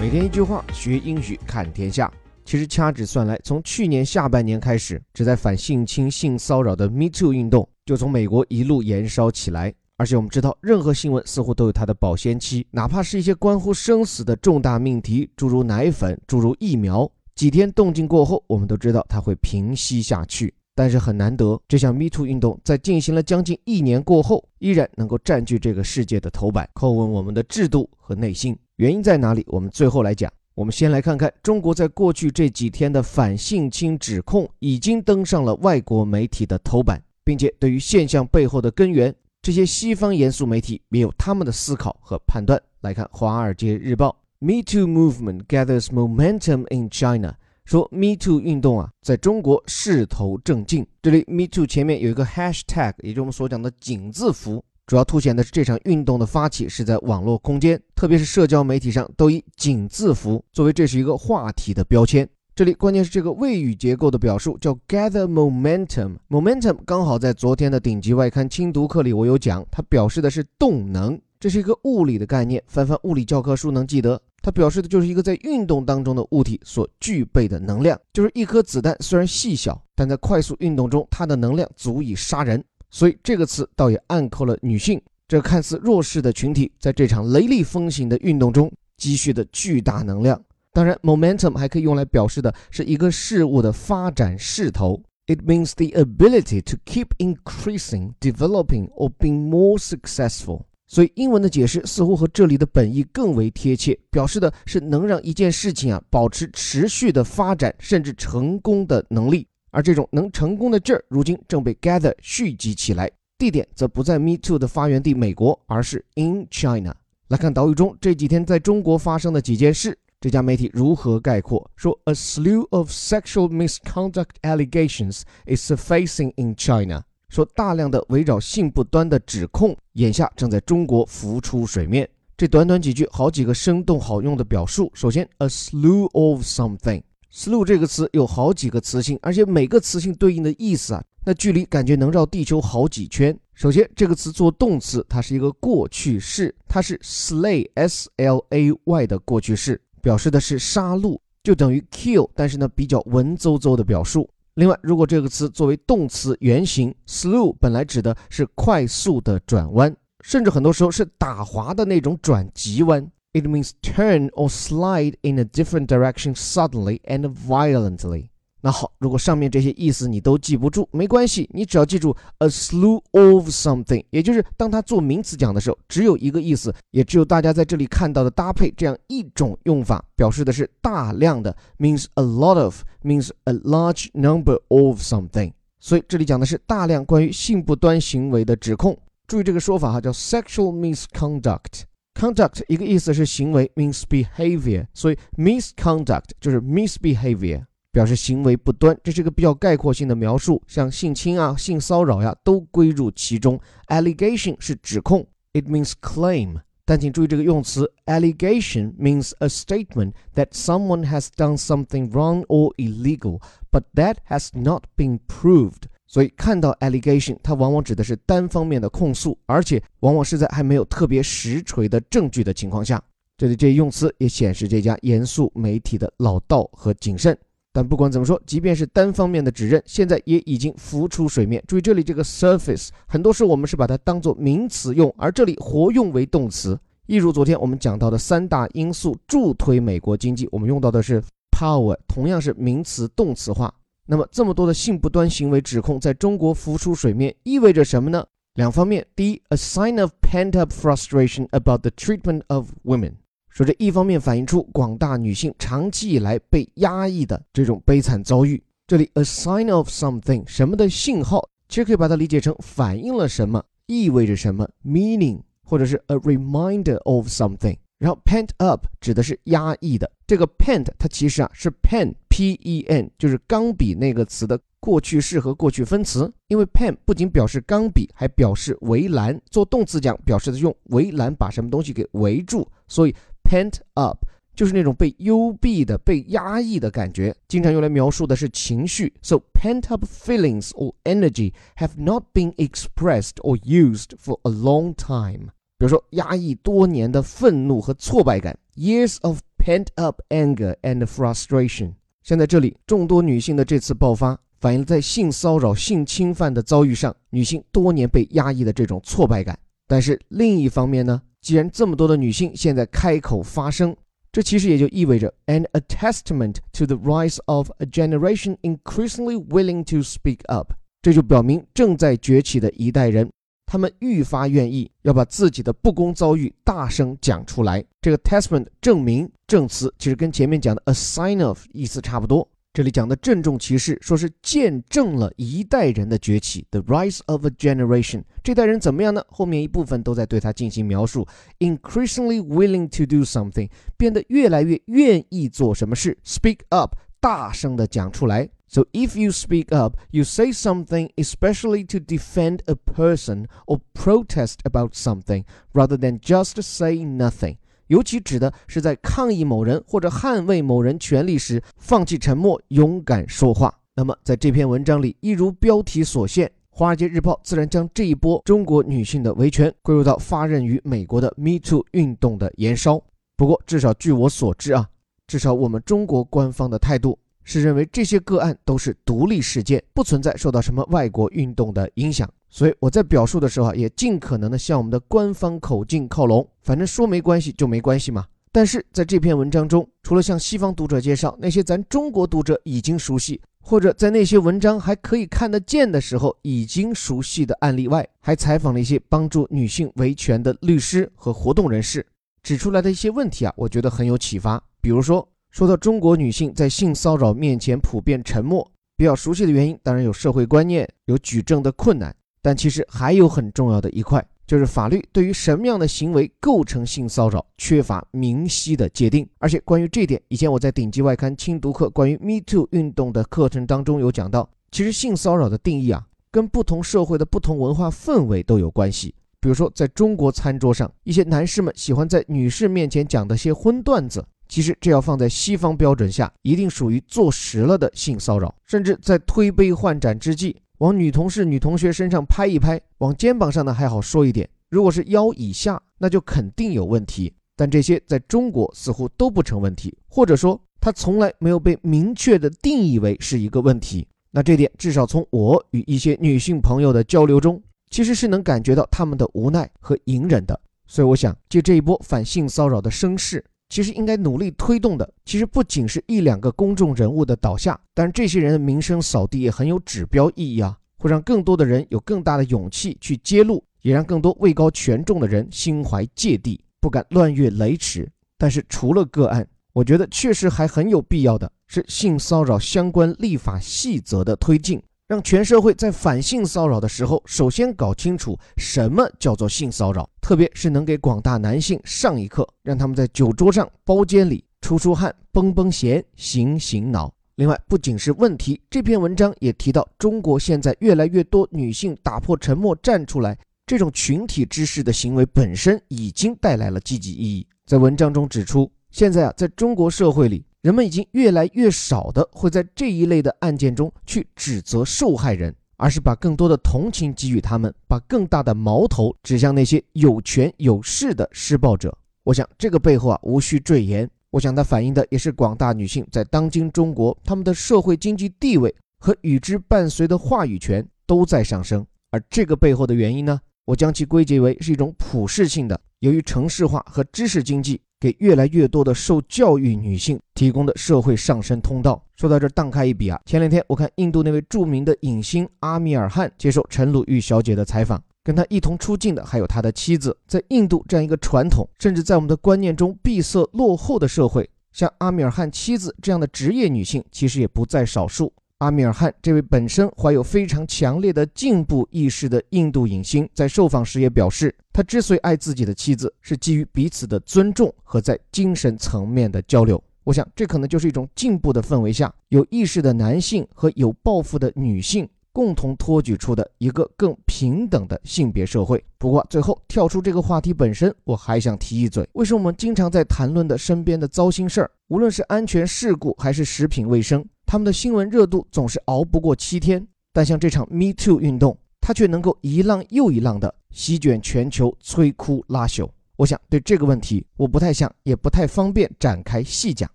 每天一句话，学英语看天下。其实掐指算来，从去年下半年开始，旨在反性侵、性骚扰的 Me Too 运动就从美国一路燃烧起来。而且我们知道，任何新闻似乎都有它的保鲜期，哪怕是一些关乎生死的重大命题，诸如奶粉、诸如疫苗，几天动静过后，我们都知道它会平息下去。但是很难得，这项 Me Too 运动在进行了将近一年过后，依然能够占据这个世界的头版，叩问我们的制度和内心。原因在哪里？我们最后来讲。我们先来看看中国在过去这几天的反性侵指控已经登上了外国媒体的头版，并且对于现象背后的根源，这些西方严肃媒体也有他们的思考和判断。来看《华尔街日报》：Me Too movement gathers momentum in China。说 Me Too 运动啊，在中国势头正劲。这里 Me Too 前面有一个 Hashtag，也就是我们所讲的井字符。主要凸显的是这场运动的发起是在网络空间，特别是社交媒体上，都以井字符作为这是一个话题的标签。这里关键是这个谓语结构的表述叫 gather momentum，momentum 刚好在昨天的顶级外刊精读课里我有讲，它表示的是动能，这是一个物理的概念，翻翻物理教科书能记得，它表示的就是一个在运动当中的物体所具备的能量，就是一颗子弹虽然细小，但在快速运动中，它的能量足以杀人。所以这个词倒也暗扣了女性这看似弱势的群体，在这场雷厉风行的运动中积蓄的巨大能量。当然，momentum 还可以用来表示的是一个事物的发展势头。It means the ability to keep increasing, developing, or being more successful。所以英文的解释似乎和这里的本意更为贴切，表示的是能让一件事情啊保持持续的发展，甚至成功的能力。而这种能成功的劲儿，如今正被 gather 蓄积起来，地点则不在 Me Too 的发源地美国，而是 in China。来看岛屿中这几天在中国发生的几件事，这家媒体如何概括？说 A slew of sexual misconduct allegations is surfacing in China。说大量的围绕性不端的指控，眼下正在中国浮出水面。这短短几句，好几个生动好用的表述。首先，a slew of something。slew 这个词有好几个词性，而且每个词性对应的意思啊，那距离感觉能绕地球好几圈。首先，这个词做动词，它是一个过去式，它是 slay，s l a y 的过去式，表示的是杀戮，就等于 kill，但是呢比较文绉绉的表述。另外，如果这个词作为动词原形，slow 本来指的是快速的转弯，甚至很多时候是打滑的那种转急弯。It means turn or slide in a different direction suddenly and violently。那好，如果上面这些意思你都记不住，没关系，你只要记住 a slew of something，也就是当它做名词讲的时候，只有一个意思，也只有大家在这里看到的搭配这样一种用法，表示的是大量的，means a lot of，means a large number of something。所以这里讲的是大量关于性不端行为的指控。注意这个说法哈，叫 sexual misconduct。Conduct 一个意思是行为，means behavior，所以 misconduct 就是 misbehavior，表示行为不端，这是一个比较概括性的描述，像性侵啊、性骚扰呀都归入其中。Allegation 是指控，it means claim，但请注意这个用词，allegation means a statement that someone has done something wrong or illegal，but that has not been proved。所以看到 allegation，它往往指的是单方面的控诉，而且往往是在还没有特别实锤的证据的情况下。这里这些用词也显示这家严肃媒体的老道和谨慎。但不管怎么说，即便是单方面的指认，现在也已经浮出水面。注意这里这个 surface，很多时候我们是把它当做名词用，而这里活用为动词。一如昨天我们讲到的三大因素助推美国经济，我们用到的是 power，同样是名词动词化。那么，这么多的性不端行为指控在中国浮出水面，意味着什么呢？两方面，第一，a sign of pent-up frustration about the treatment of women，说这一方面反映出广大女性长期以来被压抑的这种悲惨遭遇。这里，a sign of something，什么的信号，其实可以把它理解成反映了什么，意味着什么，meaning，或者是 a reminder of something。然后，pent up 指的是压抑的，这个 pent 它其实啊是 pen。pen 就是钢笔那个词的过去式和过去分词，因为 pen 不仅表示钢笔，还表示围栏。做动词讲，表示的用围栏把什么东西给围住，所以 pent up 就是那种被幽闭的、被压抑的感觉，经常用来描述的是情绪。So pent up feelings or energy have not been expressed or used for a long time。比如说，压抑多年的愤怒和挫败感，years of pent up anger and frustration。像在这里，众多女性的这次爆发，反映在性骚扰、性侵犯的遭遇上，女性多年被压抑的这种挫败感。但是另一方面呢，既然这么多的女性现在开口发声，这其实也就意味着，and a testament to the rise of a generation increasingly willing to speak up。这就表明正在崛起的一代人，他们愈发愿意要把自己的不公遭遇大声讲出来。这个 testament 证明证词其实跟前面讲的 a sign of 意思差不多。这里讲的郑重其事，说是见证了一代人的崛起，the rise of a generation。这代人怎么样呢？后面一部分都在对他进行描述，increasingly willing to do something，变得越来越愿意做什么事，speak up，大声的讲出来。So if you speak up, you say something especially to defend a person or protest about something rather than just say nothing. 尤其指的是在抗议某人或者捍卫某人权利时，放弃沉默，勇敢说话。那么在这篇文章里，一如标题所现，《华尔街日报》自然将这一波中国女性的维权归入到发轫于美国的 Me Too 运动的延烧。不过，至少据我所知啊，至少我们中国官方的态度。是认为这些个案都是独立事件，不存在受到什么外国运动的影响，所以我在表述的时候啊，也尽可能的向我们的官方口径靠拢。反正说没关系就没关系嘛。但是在这篇文章中，除了向西方读者介绍那些咱中国读者已经熟悉，或者在那些文章还可以看得见的时候已经熟悉的案例外，还采访了一些帮助女性维权的律师和活动人士，指出来的一些问题啊，我觉得很有启发。比如说。说到中国女性在性骚扰面前普遍沉默，比较熟悉的原因当然有社会观念，有举证的困难，但其实还有很重要的一块，就是法律对于什么样的行为构成性骚扰缺乏明晰的界定。而且关于这点，以前我在顶级外刊精读课关于 Me Too 运动的课程当中有讲到，其实性骚扰的定义啊，跟不同社会的不同文化氛围都有关系。比如说，在中国餐桌上，一些男士们喜欢在女士面前讲的些荤段子。其实这要放在西方标准下，一定属于坐实了的性骚扰。甚至在推杯换盏之际，往女同事、女同学身上拍一拍，往肩膀上呢还好说一点。如果是腰以下，那就肯定有问题。但这些在中国似乎都不成问题，或者说它从来没有被明确的定义为是一个问题。那这点至少从我与一些女性朋友的交流中，其实是能感觉到他们的无奈和隐忍的。所以我想借这一波反性骚扰的声势。其实应该努力推动的，其实不仅是一两个公众人物的倒下，但是这些人的名声扫地也很有指标意义啊，会让更多的人有更大的勇气去揭露，也让更多位高权重的人心怀芥蒂，不敢乱越雷池。但是除了个案，我觉得确实还很有必要的是性骚扰相关立法细则的推进。让全社会在反性骚扰的时候，首先搞清楚什么叫做性骚扰，特别是能给广大男性上一课，让他们在酒桌上、包间里出出汗、绷绷弦、醒醒脑。另外，不仅是问题，这篇文章也提到，中国现在越来越多女性打破沉默站出来，这种群体之事的行为本身已经带来了积极意义。在文章中指出，现在啊，在中国社会里。人们已经越来越少的会在这一类的案件中去指责受害人，而是把更多的同情给予他们，把更大的矛头指向那些有权有势的施暴者。我想这个背后啊，无需赘言。我想它反映的也是广大女性在当今中国，她们的社会经济地位和与之伴随的话语权都在上升。而这个背后的原因呢，我将其归结为是一种普世性的，由于城市化和知识经济。给越来越多的受教育女性提供的社会上升通道。说到这，荡开一笔啊，前两天我看印度那位著名的影星阿米尔汗接受陈鲁豫小姐的采访，跟他一同出镜的还有他的妻子。在印度这样一个传统，甚至在我们的观念中闭塞落后的社会，像阿米尔汗妻子这样的职业女性，其实也不在少数。阿米尔汗这位本身怀有非常强烈的进步意识的印度影星，在受访时也表示，他之所以爱自己的妻子，是基于彼此的尊重和在精神层面的交流。我想，这可能就是一种进步的氛围下，有意识的男性和有抱负的女性共同托举出的一个更平等的性别社会。不过，最后跳出这个话题本身，我还想提一嘴：为什么我们经常在谈论的身边的糟心事儿，无论是安全事故还是食品卫生？他们的新闻热度总是熬不过七天，但像这场 Me Too 运动，它却能够一浪又一浪的席卷全球，摧枯拉朽。我想对这个问题，我不太想，也不太方便展开细讲。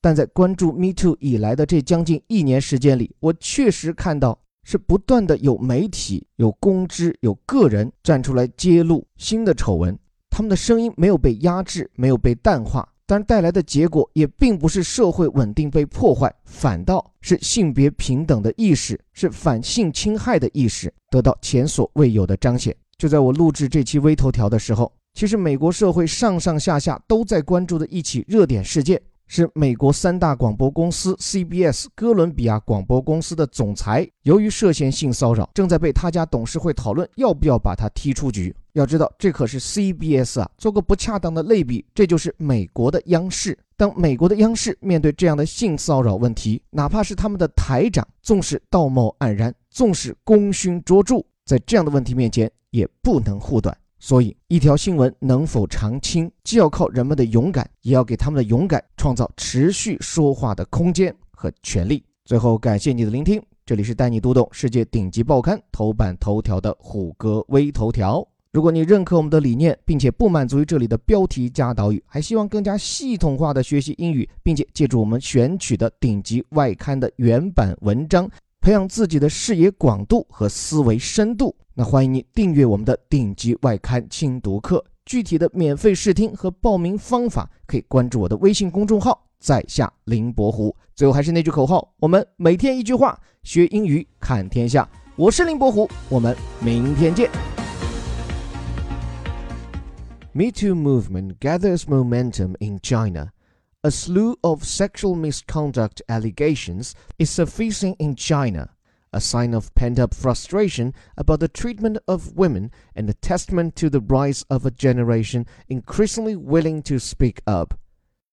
但在关注 Me Too 以来的这将近一年时间里，我确实看到是不断的有媒体、有公知、有个人站出来揭露新的丑闻，他们的声音没有被压制，没有被淡化，但带来的结果也并不是社会稳定被破坏，反倒是性别平等的意识，是反性侵害的意识得到前所未有的彰显。就在我录制这期微头条的时候。其实，美国社会上上下下都在关注的一起热点事件，是美国三大广播公司 CBS 哥伦比亚广播公司的总裁，由于涉嫌性骚扰，正在被他家董事会讨论要不要把他踢出局。要知道，这可是 CBS 啊！做个不恰当的类比，这就是美国的央视。当美国的央视面对这样的性骚扰问题，哪怕是他们的台长，纵使道貌岸然，纵使功勋卓著，在这样的问题面前，也不能护短。所以，一条新闻能否长青，既要靠人们的勇敢，也要给他们的勇敢创造持续说话的空间和权利。最后，感谢你的聆听，这里是带你读懂世界顶级报刊头版头条的虎哥微头条。如果你认可我们的理念，并且不满足于这里的标题加导语，还希望更加系统化的学习英语，并且借助我们选取的顶级外刊的原版文章。培养自己的视野广度和思维深度，那欢迎你订阅我们的顶级外刊精读课。具体的免费试听和报名方法，可以关注我的微信公众号“在下林伯虎”。最后还是那句口号：我们每天一句话，学英语看天下。我是林伯虎，我们明天见。Me Too movement gathers momentum in China. A slew of sexual misconduct allegations is surfacing in China, a sign of pent up frustration about the treatment of women and a testament to the rise of a generation increasingly willing to speak up.